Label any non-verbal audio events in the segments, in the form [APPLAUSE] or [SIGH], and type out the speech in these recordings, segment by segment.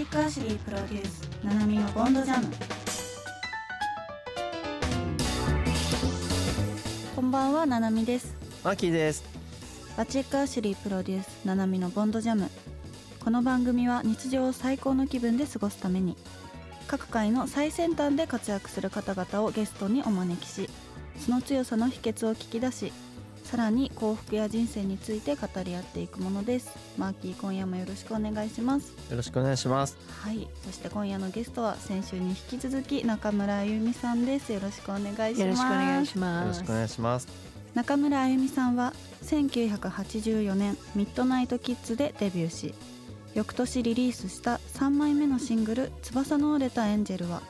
チックアシュリープロデュースナナミのボンドジャム。こんばんはナナミです。マキです。バチックアシュリープロデュースナナミのボンドジャム。この番組は日常を最高の気分で過ごすために各界の最先端で活躍する方々をゲストにお招きしその強さの秘訣を聞き出しさらに幸福や人生について語り合っていくものです。マーキー今夜もよろしくお願いします。よろしくお願いします。はい。そして今夜のゲストは先週に引き続き中村あゆみさんです。よろしくお願いします。よろしくお願いしよます。ろしくお願いします。中村あゆみさんは1984年ミッドナイトキッズでデビューし翌年リリースした3枚目のシングル「翼の折れたエンジェル」は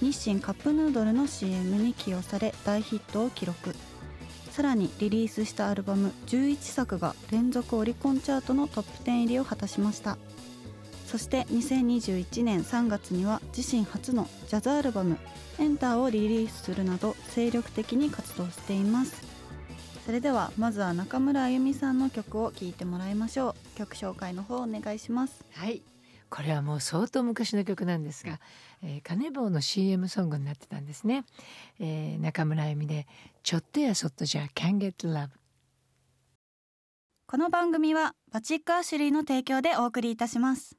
日清カップヌードルの CM に起用され大ヒットを記録さらにリリースしたアルバム11作が連続オリコンチャートのトップ10入りを果たしました。そして2021年3月には自身初のジャズアルバム「エンター」をリリースするなど精力的に活動しています。それではまずは中村あゆみさんの曲を聴いてもらいましょう。曲紹介の方お願いします。はい。これはもう相当昔の曲なんですが、えー、カネボウの CM ソングになってたんですね、えー、中村あゆみでちょっとやそっとじゃ Can Get Love この番組はバチックアシュリーの提供でお送りいたします。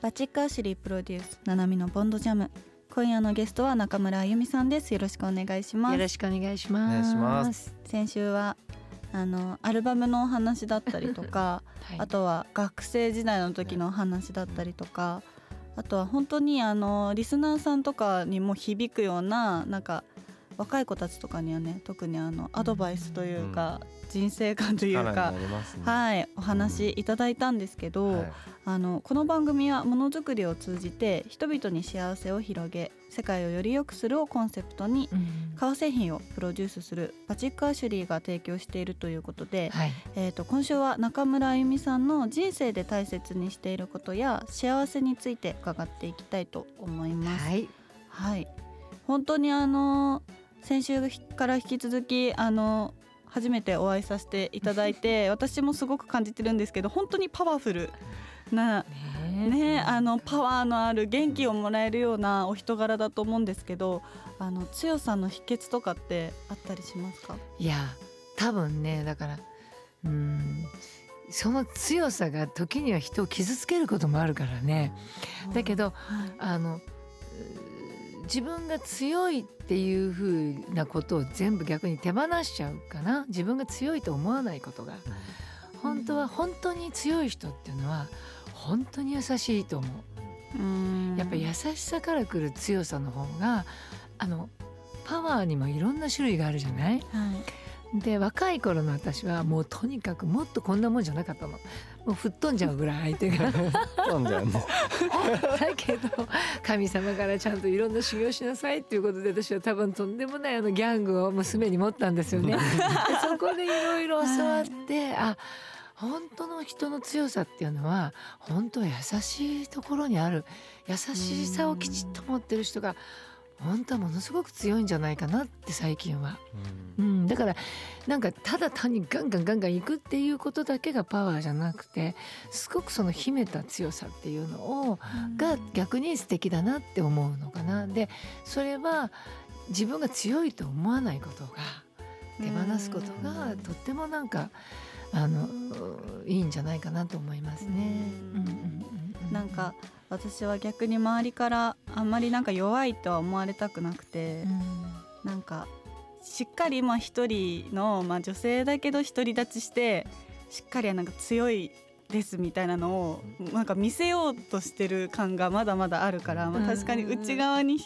バチックアシュリープロデュースななみのボンドジャム。今夜のゲストは中村あゆみさんです。よろしくお願いします。よろしくお願いします。お願いします。先週はあのアルバムのお話だったりとか、[LAUGHS] はい。あとは学生時代の時のお話だったりとか、あとは本当にあのリスナーさんとかにも響くようななんか若い子たちとかにはね特にあのアドバイスというか、人生観というかね。はいお話いただいたんですけど、はい。あのこの番組はものづくりを通じて人々に幸せを広げ世界をより良くするをコンセプトにうん。革製品をプロデュースするバチックアシュリーが提供しているということで、はい。えー、と今週は中村あゆみさんの人生で大切にしていることや幸せについて伺っていきたいと思います。はい。はい、本当にあの先週から引き続きあの初めてお会いさせていただいて [LAUGHS] 私もすごく感じてるんですけど本当にパワフルなねねあのパワーのある元気をもらえるようなお人柄だと思うんですけどあの強さの秘訣とかってあったりしますか？いや多分ねだからうんその強さが時には人を傷つけることもあるからね。だけどはい。あの自分が強いっていう風なことを全部逆に手放しちゃうかな。自分が強いと思わないことが。本当は本当に強い人っていうのは本当に優しいと思う。うん。やっぱり優しさから来る強さの方があのパワーにもいろんな種類があるじゃない？はいで若い頃の私はもうとにかくもっとこんなもんじゃなかったの。もう吹っ飛んじゃうぐらい相手が飛んじゃうんですだけど神様からちゃんといろんな修行しなさいっていうことで私は多分とんでもないあのギャングを娘に持ったんですよね。[LAUGHS] でそこでいろいろ教わって、あ本当の人の強さっていうのは本当は優しいところにある優しさをきちっと持ってる人が本当はものすごく強いんじゃないかなって最近は。うん、だからなんかただ単にガンガンガンガン行くっていうことだけがパワーじゃなくてすごくその秘めた強さっていうのをが逆に素敵だなって思うのかな。でそれは自分が強いと思わないことが手放すことがとってもなんかあのいいんじゃないかなと思いますね。うんうんうんうなんか私は逆に周りからあんまりなんか弱いとは思われたくなくて、なんかしっかりまあ一人の、まあ、女性だけど独り立ちしてしっかりなんか強いですみたいなのをなんか見せようとしてる感がまだまだあるから、まあ、確かに内側に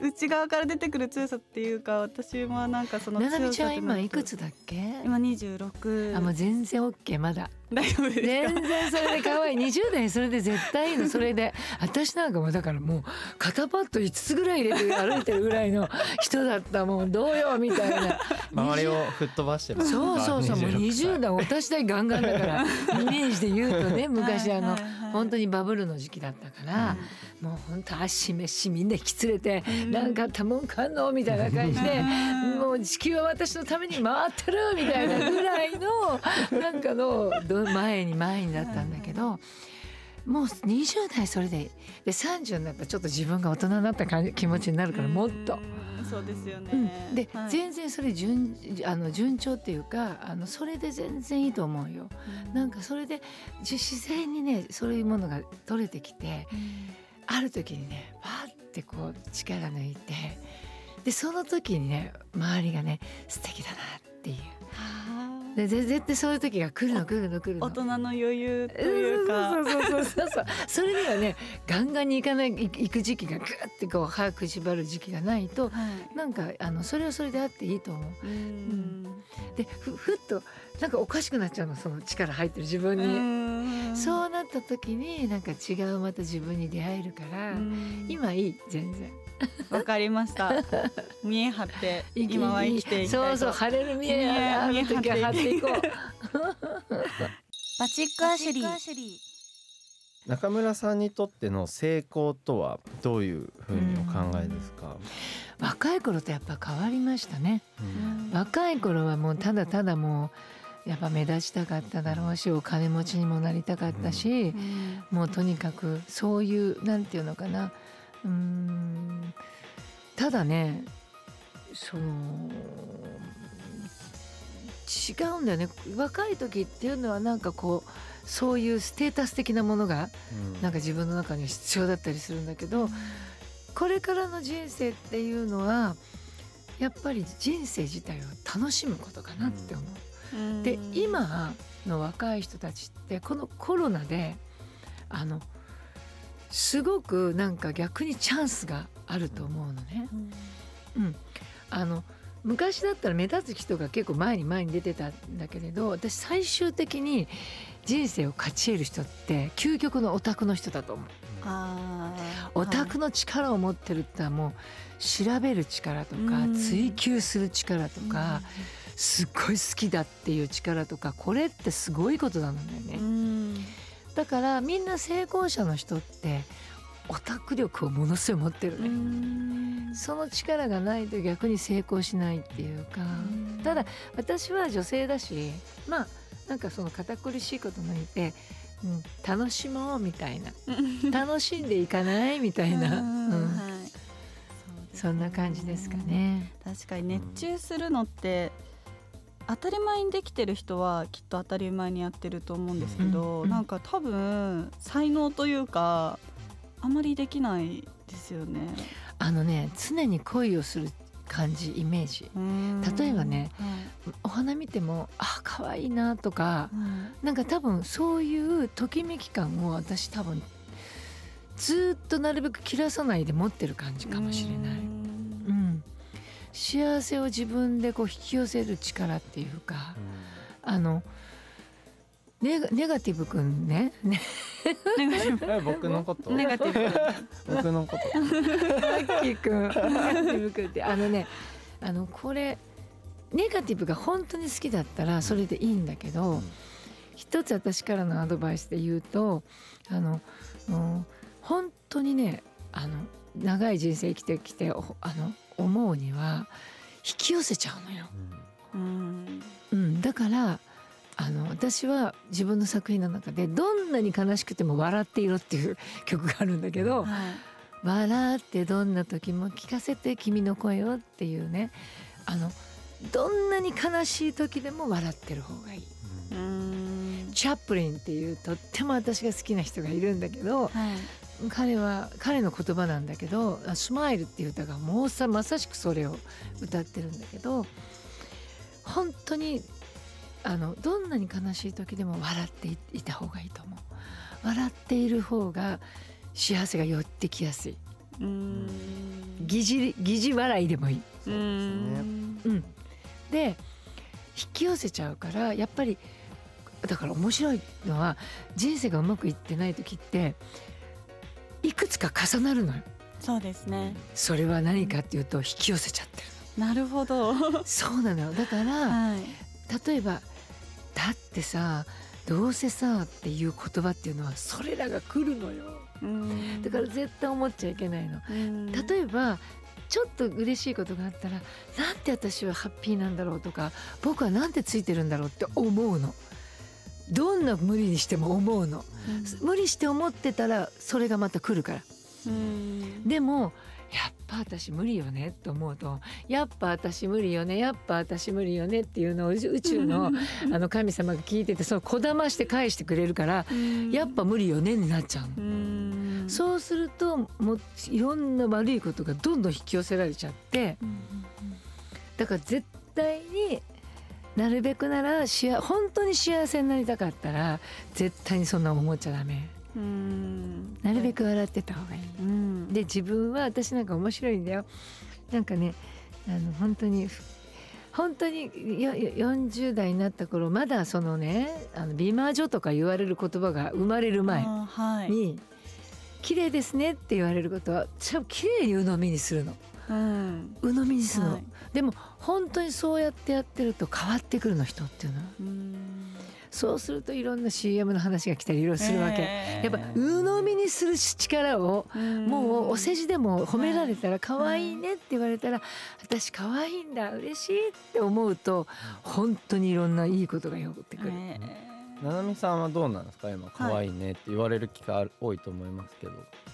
内側から出てくる強さっていうか私はなんかその強さちゃん今いくつだっけ？今26あもう全然オッケーまだ。大丈夫ですか？全然それで可愛い。20代それで絶対いいの。それで私なんかもうだからもう肩パッド5つぐらい入れて歩いてるぐらいの人だったもうどうよみたいな。周りを吹っ飛ばしてる。そうそうそう。もう20代お達し代ガンガンだからイメージで言うとね昔あのはいはいはい本当にバブルの時期だったからもう本当足飯みんな引き連れてなんかあったもんかんのみたいな感じでもう地球は私のために回ってるみたいなぐらいのなんかのど前に前にだったんだけどもう20代それでで30になったらちょっと自分が大人になった感じ気持ちになるからもっと。うんそうですよね、うん、で、はい。全然それ順あの順調っていうかあのそれで全然いいと思うよ。なんかそれでじ自然にねそういうものが取れてきてある時にねわーってこう力抜いてでその時にね周りがね素敵だなっていう。はでぜ絶対そういう時が来るの来るの来るの。あ大人の余裕というか。そうそうそうそうそう。それにはねガンガンに行かない行行く時期がグッてこう早く縛る時期がないとはい。なんかあのそれはそれであっていいと思う。うん。でふふっとなんかおかしくなっちゃうのその力入ってる自分に。うん。そうなった時になんか違うまた自分に出会えるから、うん。今いい全然。[LAUGHS] わかりました。見え張って今は生きていきたいと。そうそう晴れる見えある時は張っていこう。バチックアシュリー。中村さんにとっての成功とはどういうふうにお考えですか？若い頃とやっぱ変わりましたね。うん。若い頃はもうただただもうやっぱ目立ちたかっただろうしお金持ちにもなりたかったし、もうとにかくそういうなんていうのかなうーん。ただねその違うんだよね。若い時っていうのはなんかこうそういうステータス的なものがうん。なんか自分の中に必要だったりするんだけどこれからの人生っていうのはやっぱり人生自体を楽しむことかなって思う。で今の若い人たちってこのコロナであのすごくなんか逆にチャンスがあると思うのね。うん、あの昔だったら目立つ人が結構前に前に出てたんだけれど私最終的に人生を勝ち得る人って究極のオタクの人だと思う。オタクの力を持ってるってもう調べる力とかうん追求する力とかすっごい好きだっていう力とかこれってすごいことなんだよね。うんだからみんな成功者の人ってオタク力をものすごい持ってるうね。ん。その力がないと逆に成功しないっていうかただ私は女性だしまあなんかその堅苦しいこと抜いて、うん、楽しもうみたいな。楽しんでいかないみたいな、そんな感じですかね。確かに熱中するのって当たり前にできてる人はきっと当たり前にやってると思うんですけど、うんなんか多分才能というかあまりできないですよね。あのね常に恋をする感じイメージ。例えばねお花見てもあ可愛いなとかはい。なんか多分そういうときめき感を私多分ずーっとなるべく切らさないで持ってる感じかもしれない。うん、幸せを自分でこう引き寄せる力っていうかあのネガネガティブくんね。ねネガティブ。え僕のこと？ネガティブ。僕のこと。マッキーくんネガティブくんって。あのねあのこれネガティブが本当に好きだったらそれでいいんだけど、うん。一つ私からのアドバイスで言うとあのうん本当にねあの長い人生生きてきておあの思うには引き寄せちゃうのよ。うん。うん、だからあの私は自分の作品の中でどんなに悲しくても笑っていろっていう曲があるんだけど、はい笑ってどんな時も聞かせて君の声をっていうねあのどんなに悲しい時でも笑ってる方がいい。うん。チャップリンっていうとっても私が好きな人がいるんだけどはい彼は彼の言葉なんだけど「スマイルっていう歌がもうさまさしくそれを歌ってるんだけど本当にあのどんなに悲しい時でも笑っていいた方がいいと思う。笑っている方が幸せが寄ってきやすい。うん疑似疑似笑いでもいい。そうですねうん、で引き寄せちゃうからやっぱりだから面白いのは人生がうまくいってない時っていくつか重なるのよ。そうですねそれは何かっていうと引き寄せちゃってるなるほどの。そうなのよだからはい例えば「だってさどうせさ」っていう言葉っていうのはそれらが来るのよ。うんだから絶対思っちゃいけないの。うん例えばちょっと嬉しいことがあったらなんて私はハッピーなんだろうとか僕はなんてついてるんだろうって思うのどんな無理にしても思うの、うん。無理して思ってたらそれがまた来るから。うん。でもやっぱ私無理よねと思うとやっぱ私無理よねやっぱ私無理よねっていうのを宇宇宙のあの神様が聞いててそのこだまして返してくれるからやっぱ無理よねになっちゃうそうするともういろんな悪いことがどんどん引き寄せられちゃってうん。だから絶対になるべくならしあ本当に幸せになりたかったら絶対にそんな思っちゃダメ。うん。なるべく笑ってた方がいい。うん。で自分は私なんか面白いんだよ。なんかねあの本当に本当によよ40代になった頃まだそのねあの美魔女とか言われる言葉が生まれる前あはい。に「綺麗ですね」って言われることはちゃん綺麗に鵜呑みにするの。うん。鵜呑みにするの、はいでも本当にそうやってやってると変わってくるの人っていうの。はうんそうするといろんな CM の話が来たりいろいろするわけ、へーやっぱ鵜呑みにする力をうん。もうお世辞でも褒められたら可愛いねって言われたら私可愛いんだ嬉しいって思うと本当にいろんないいことが寄ってくる。へななみさんはどうなんですか？今可愛いねって言われる機会多いと思いますけど。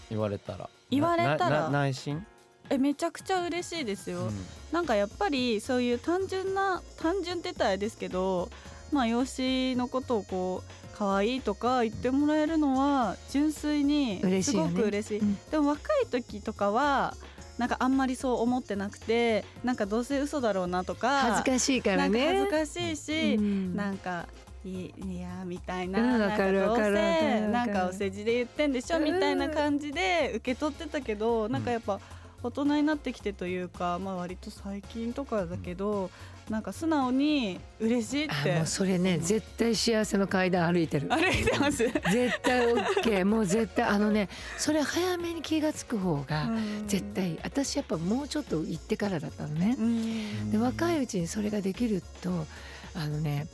言われたら。言われたら。内心、えめちゃくちゃ嬉しいですよ、うん。なんかやっぱりそういう単純な単純って言ったらあれですけどまあ養子のことをこう可愛いとか言ってもらえるのは純粋にすご嬉しいよね。く嬉しい。うん。でも若い時とかはなんかあんまりそう思ってなくてなんかどうせ嘘だろうなとか恥ずかしいからね。なんか恥ずかしいし、うん。なんかいいやみたいな,、うん。なんかどうわかるわかるわかる。せなんかお世辞で言ってんでしょ、うんみたいな感じで受け取ってたけど、なんかやっぱ大人になってきてというか、まあ、割と最近とかだけど、なんか素直に嬉しいってあもうそれね絶対幸せの階段歩いてる。歩いてます。絶対 OK [LAUGHS] もう絶対あのねそれ早めに気が付く方がうん絶対私やっぱもうちょっと行ってからだったのね。うんで若いうちにそれができるとあのね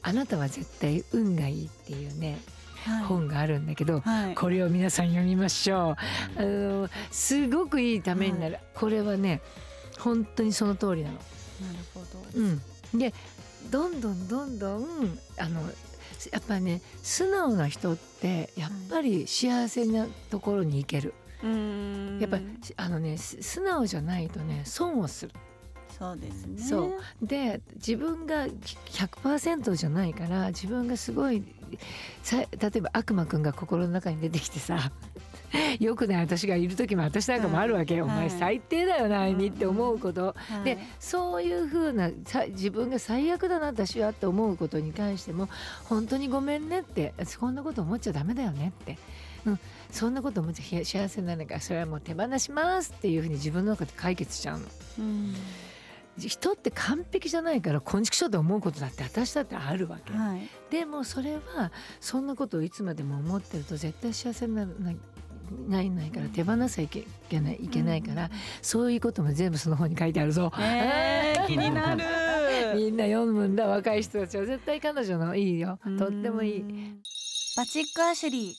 あなたは絶対運がいいっていうねはい本があるんだけど、はいこれを皆さん読みましょう。あのすごくいいためになる、これはね本当にその通りなの。なるほど。うん、でどんどんどんどんあのやっぱね素直な人ってやっぱり幸せなところに行ける。うんやっぱあのねす素直じゃないとね損をする。そうですね。そうで自分が100%じゃないから自分がすごいさ例えば悪魔くんが心の中に出てきてさ [LAUGHS] よくない私がいる時も私なんかもあるわけよ、はい。お前最低だよなあいみって思うこと、はい。でそういうふうなさ自分が最悪だな私はって思うことに関しても本当にごめんねってそんなこと思っちゃダメだよねって。うん、そんなこと思っちゃ幸せにならないからそれはもう手放しますっていうふうに自分の中で解決しちゃうの。うん人って完璧じゃないからこんちくしょうと思うことだって私だってあるわけ、はい。でもそれはそんなことをいつまでも思ってると絶対幸せにならないないないから手放さいけいけないいけないから、そういうことも全部その本に書いてあるぞ。えー、気になる。みんな読むんだ若い人たちは絶対彼女のいいよとってもいい。い。バチックアシュリー。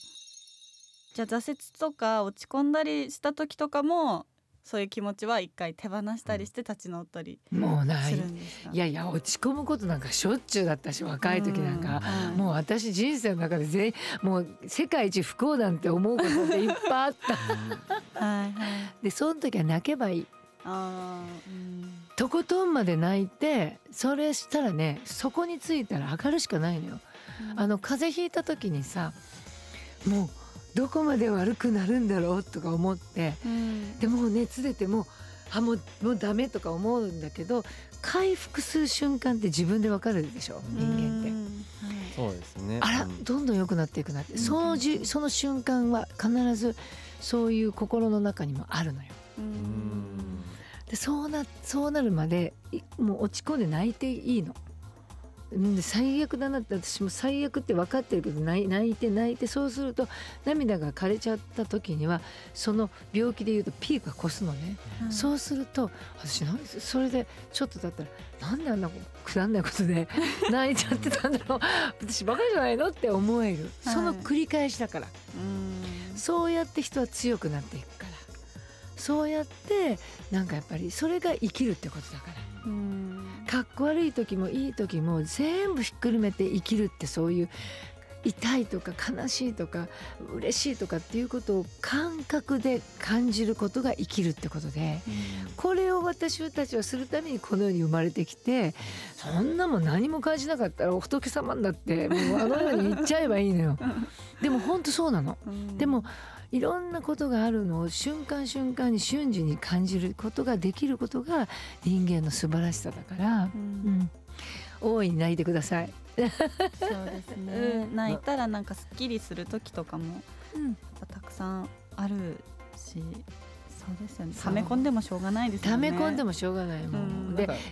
じゃあ挫折とか落ち込んだりした時とかもそういう気持ちは一回手放したりして立ち直ったりもうないするんですか？いやいや落ち込むことなんかしょっちゅうだったし若い時なんか、うんもう私人生の中で全員もう世界一不幸なんて思うことっていっぱいあった。はいはい。でその時は泣けばいい。あーうんとことんまで泣いてそれしたらねそこについたら上がるしかないのよ。あの風邪ひいた時にさもうどこまで悪くなるんだろうとか思ってうん。でもう熱出てもうあもうもうダメとか思うんだけど回復する瞬間って自分でわかるでしょ人間って。うんそうですね。あらうん。どんどん良くなっていくなって。そのじその瞬間は必ずそういう心の中にもあるのよ。でそうなそうなるまでいもう落ち込んで泣いていいの。最悪だなって私も最悪って分かってるけど泣いて泣いてそうすると涙が枯れちゃった時にはその病気でいうとピークが越すのね、はいそうすると私なんでそれでちょっとだったらなんであんなくだんないことで [LAUGHS] 泣いちゃってたんだろう。私バカじゃないのって思える、はい。その繰り返しだから。うん。そうやって人は強くなっていくから。そうやってなんかやっぱりそれが生きるってことだから。かっこ悪い時もいい時も全部ひっくるめて生きるってそういう痛いとか悲しいとか嬉しいとかっていうことを感覚で感じることが生きるってことでこれを私たちはするためにこの世に生まれてきてそんなもん何も感じなかったら仏様だってもうあの世に行っちゃえばいいのよ。でも本当そうなの。でもいろんなことがあるのを瞬間瞬間に瞬時に感じることができることが人間の素晴らしさだから、うん大いに泣いてください。そうですね、うん。泣いたらなんかすっきりする時とかもやっぱたくさんあるしそうですよね。溜め込んでもしょうがないですよ溜ねめ込んでもしょうがないもん。うん。でなんか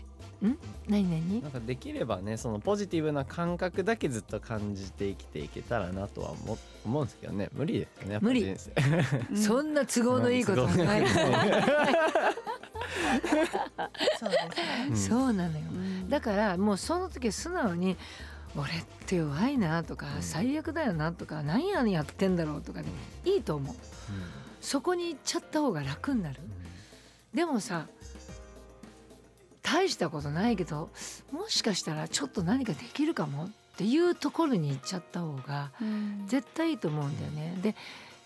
何何？なんかできればねそのポジティブな感覚だけずっと感じて生きていけたらなとは思思うんですけどね。無理ですよね無理。そんな都合のいいことはない。[LAUGHS] [LAUGHS] そうなのよ。うんだからもうその時は素直に「俺って弱いな」とか「うん最悪だよな」とか「何やねんやってんだろう」とかでいいと思う。そこに行っちゃった方が楽になる。でもさ大したことないけどもしかしたらちょっと何かできるかもっていうところに行っちゃった方がうん絶対いいと思うんだよね。で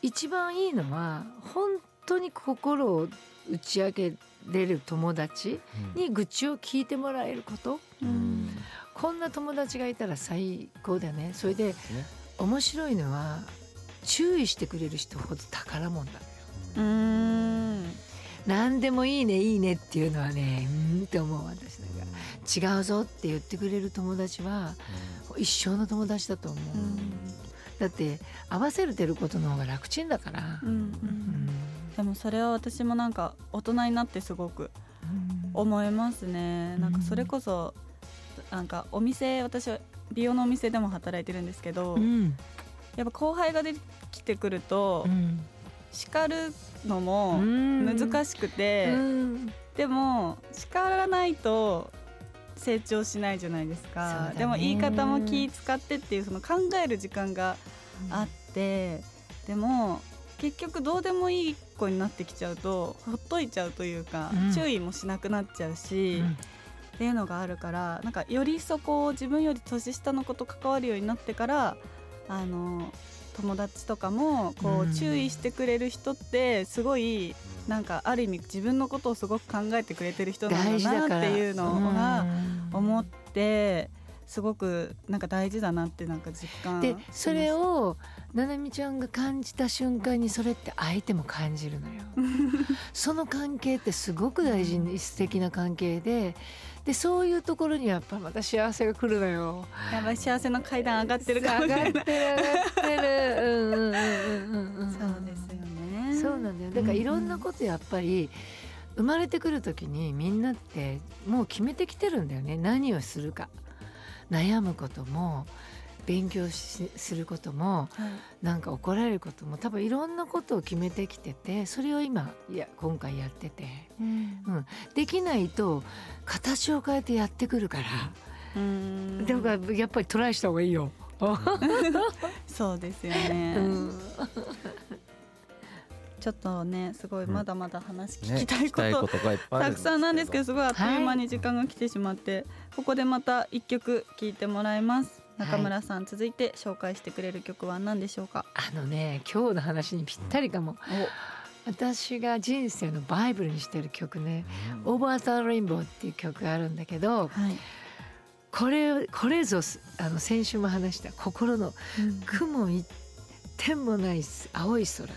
一番いいのは本当に心を打ち明けれる友達に愚痴を聞いてもらえること？うん。こんな友達がいたら最高だよね。それで面白いのは注意してくれる人ほど宝物だうーん。何でもいいねいいねっていうのはねうーんって思う私なんか。違うぞって言ってくれる友達は一生の友達だと思う、だって合わせるてることの方が楽ちんだから。うん。う、んでもそれは私もなんか大人になってすごく思いますね。なんかそれこそなんかお店私は美容のお店でも働いてるんですけど、うん。やっぱ後輩が出てきてくると、うん。叱るのも難難しくて、うん。でも叱らないと成長しないじゃないですか、でも言い方も気使ってっていうその考える時間があって、でも結局どうでもいい子になってきちゃうとほっといちゃうというか、うん。注意もしなくなっちゃうし、っていうのがあるからなんかよりそこを自分より年下の子と関わるようになってからあの友達とかもこうん。う注意してくれる人ってすごいなんかある意味自分のことをすごく考えてくれてる人なんだなっていうのがうん。思ってすごくなんか大事だなってなんか実感でそれををななみちゃんが感じた瞬間にそれって相手も感じるのよ。[LAUGHS] その関係ってすごく大事に素敵な関係で。でそういうところにやっぱまた幸せが来るのよ。やばい幸せの階段上がってるかも上がってる。上がってるうんうんうんうんうんうん。そうですよね。そうなんだよ。だからいろんなことやっぱり生まれてくる時にみんなってもう決めてきてるんだよね。何をするか悩むことも勉強しすることもはい。なんか怒られることも多分いろんなことを決めてきててそれを今いや今回やってて。うん。できないと形を変えてやってくるから、うん。だからやっぱりトライした方がいいよ。[LAUGHS] そうですよね、うんちょっとねすごいうん。まだまだ話聞ねきたいこと,、ことがいっぱいあるたくさんなんですけどすごいあっという間はに時間が来てしまって、ここでまた一曲聴いてもらいます。中村さん、続いて紹介してくれる曲は何でしょうか？あのね今日の話にぴったりかも。私が人生のバイブルにしてる曲ね「オーバー・ザ・レインボー」っていう曲があるんだけどはい、これこれぞあの先週も話した心の雲一点もない青い空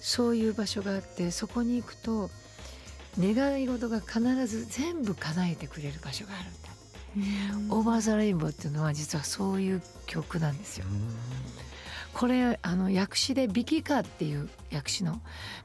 そういう場所があってそこに行くと願い事が必ず全部叶えてくれる場所があるんだ。オーバー・ザ・レインボーっていうのは実はそういう曲なんですよ。これあの訳詞でビッキー・カーっていう訳詞の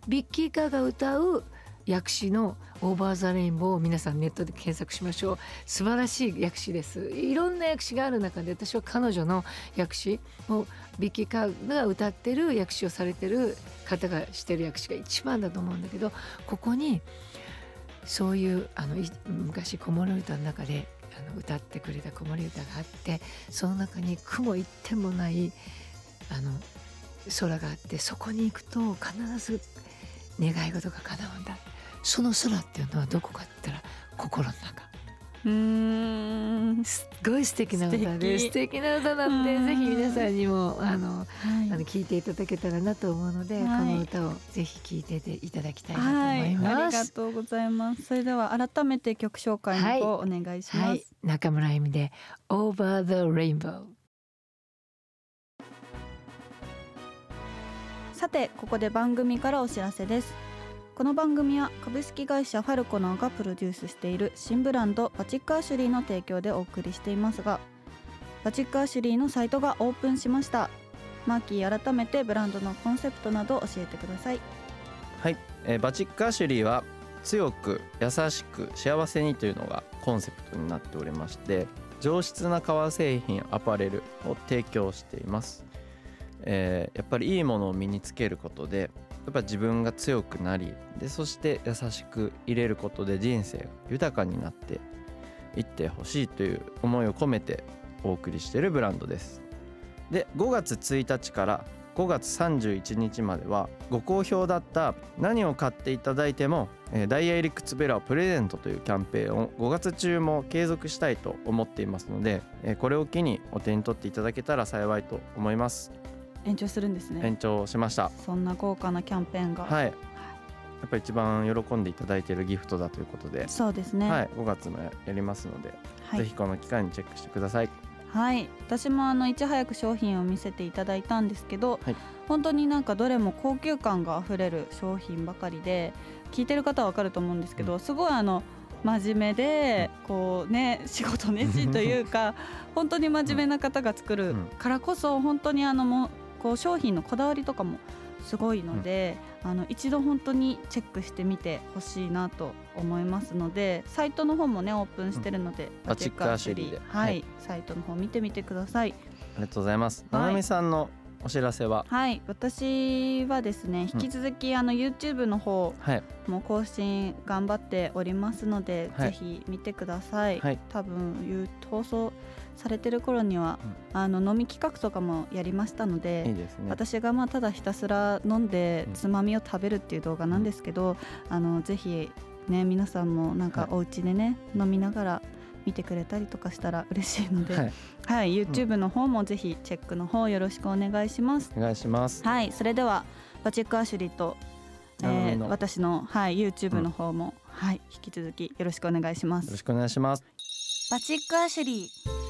ビッキー・カーが歌う訳詞の「オーバー・ザ・レインボー」を皆さんネットで検索しましょう。素晴らしい訳詞です。いろんな訳詞がある中で私は彼女の訳詞をビッキー・カーが歌ってる訳詞をされてる方がしてる訳詞が一番だと思うんだけどここにそういうあのい昔子守歌の中であの歌ってくれた子守歌があってその中に雲一点もないあの空があってそこに行くと必ず願い事が叶うんだその空っていうのはどこかって言ったら心の中。うーん。すっごい素敵な歌で素敵。素敵な歌なんでうん。ぜひ皆さんにもあのはい。あの聞いていただけたらなと思うので、はい。この歌をぜひ聞いていただきたいなとはい、思い。あります。がとうございます。それでは改めて曲紹介の方お願いします。はい、中村あゆみで Over the Rainbow。さてここで番組からお知らせですこの番組は株式会社ファルコナーがプロデュースしている新ブランドバチックアシュリーの提供でお送りしていますがバチックアシュリーのサイトがオープンしました。マーキー改めてブランドのコンセプトなど教えてください。はい、えーバチックアシュリーは強く優しく幸せにというのがコンセプトになっておりまして上質な革製品アパレルを提供しています、えーやっぱりいいものを身につけることでやっぱ自分が強くなりでそして優しく入れることで人生が豊かになっていってほしいという思いを込めてお送りしているブランドです。で5月1日から5月31日まではご好評だった何を買っていただいても、ダイヤ入り靴べらをプレゼントというキャンペーンを5月中も継続したいと思っていますので、これを機にお手に取っていただけたら幸いと思います。延長するんですね。延長しました。そんな豪華なキャンペーンが、はい。やっぱり一番喜んでいただいているギフトだということで、そうですね。はい、5月もやりますので、はい。ぜひこの機会にチェックしてください。はい、私もあのいち早く商品を見せていただいたんですけど、はい。本当になんかどれも高級感があふれる商品ばかりで聞いてる方はわかると思うんですけど、うすごいあの真面目でこうね仕事熱心というか [LAUGHS] 本当に真面目な方が作るうん。からこそ本当にあのもうこう商品のこだわりとかもすごいので、あの一度本当にチェックしてみてほしいなと思いますのでサイトの方もねオープンしてるので、バチックアシュリーで。はい、はい。サイトの方見てみてください。ありがとうございます、はい。ななみさんのお知らせは？はい、私はですね引き続き、あの YouTube の方はい。も更新頑張っておりますので、はい。ぜひ見てください。はい。多分放送されてる頃には、あの飲み企画とかもやりましたので。ね。私がまあただひたすら飲んでうん。つまみを食べるっていう動画なんですけど、あのぜひね皆さんもなんかはい。お家でね、飲みながら見てくれたりとかしたら嬉しいので、ははいい、YouTube の方もぜひチェックの方よろしくお願いします。お願いします。はい、それではバチックアシュリーと、えー、なるほど。私の、はい、YouTube の方も、はい、引き続きよろしくお願いします。よろしくお願いします。バチックアシュリー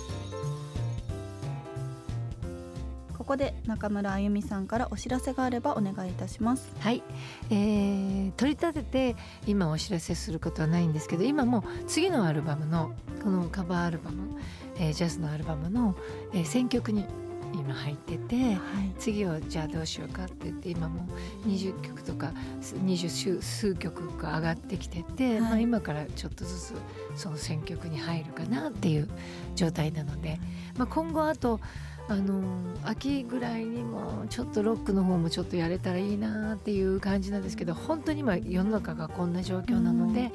ここで中村あゆみさんからお知らせがあればお願いいたします。はい、えー取り立てて今お知らせすることはないんですけど今もう次のアルバムのこのカバーアルバム、えージャズのアルバムの、えー選曲に今入っててはい、次をじゃあどうしようかって言って今もう20曲とかす20数数曲が上がってきてて、はい。まあ、今からちょっとずつその選曲に入るかなっていう状態なので、まあ、今後あとあのー秋ぐらいにもちょっとロックの方もちょっとやれたらいいなっていう感じなんですけど本当に今世の中がこんな状況なので、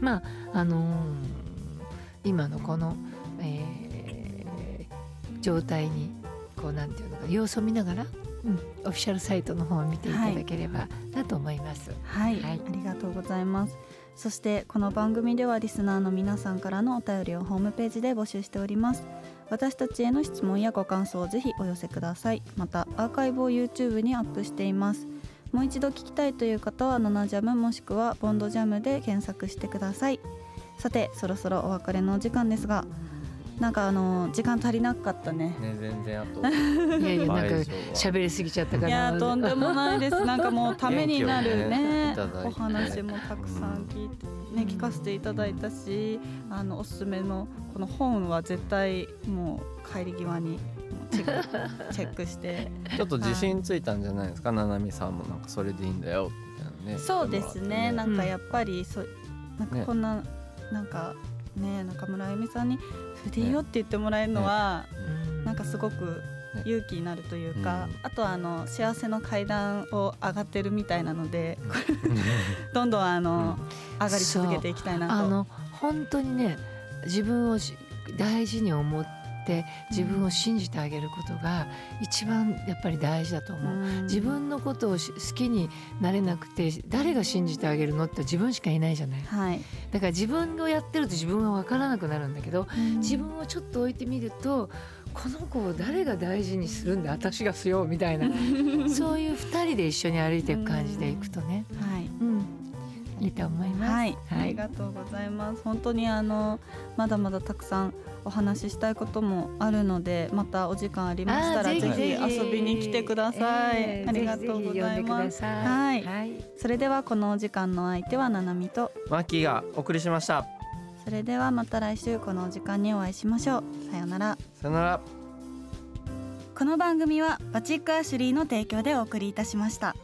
まああのー今のこの、えー状態にこうなんていうのか様子を見ながら、うん、オフィシャルサイトの方を見ていただければなと思います。はい、はいありがとうございます。そしてこの番組ではリスナーの皆さんからのお便りをホームページで募集しております。私たちへの質問やご感想をぜひお寄せください。またアーカイブを YouTube にアップしています。もう一度聞きたいという方はナナジャムもしくはボンドジャムで検索してください。さてそろそろお別れのお時間ですが、なんかあの時間足りなかったね。ね全然あと [LAUGHS] いやいやなんか喋りすぎちゃったからいやとんでもないです。なんかもうためになるねねお話もたくさん聞いてね聞かせていただいたし、あのおすすめのこの本は絶対もう帰り際にチェックチェックして。[LAUGHS] ちょっと自信ついたんじゃないですか、ななみさんもなんかそれでいいんだよみたいなねそうですね。なんかうんやっぱりそうなんかねこんな、なんかね中村あゆみさんにそれでいいよって言ってもらえるのは、うん。なんかすごくね。勇気になるというか、うん。あとはあの幸せの階段を上がってるみたいなので、[LAUGHS] どんどんあの、上がり続けていきたいなと。あの本当にね自分をし大事に思ってって自分を信じてあげることが一番やっぱり大事だと思う。自分のことを好きになれなくて誰が信じてあげるのって自分しかいないじゃない。はい。だから自分をやってると自分は分からなくなるんだけど自分をちょっと置いてみるとこの子を誰が大事にするんだ私がしようみたいな。[LAUGHS] そういう二人で一緒に歩いていく感じでいくとね、はい。うん、いいと思います。はい、ありがとうございます。本当にあのまだまだたくさんお話ししたいこともあるので、またお時間ありましたらぜひ遊びに来てください。えーありがとうございます。はいはいそれではこのお時間の相手はななみと、マッキーがお送りしましたそれではまた来週このお時間にお会いしましょう。さようなら。さよならこの番組はバチックアシュリーの提供でお送りいたしました。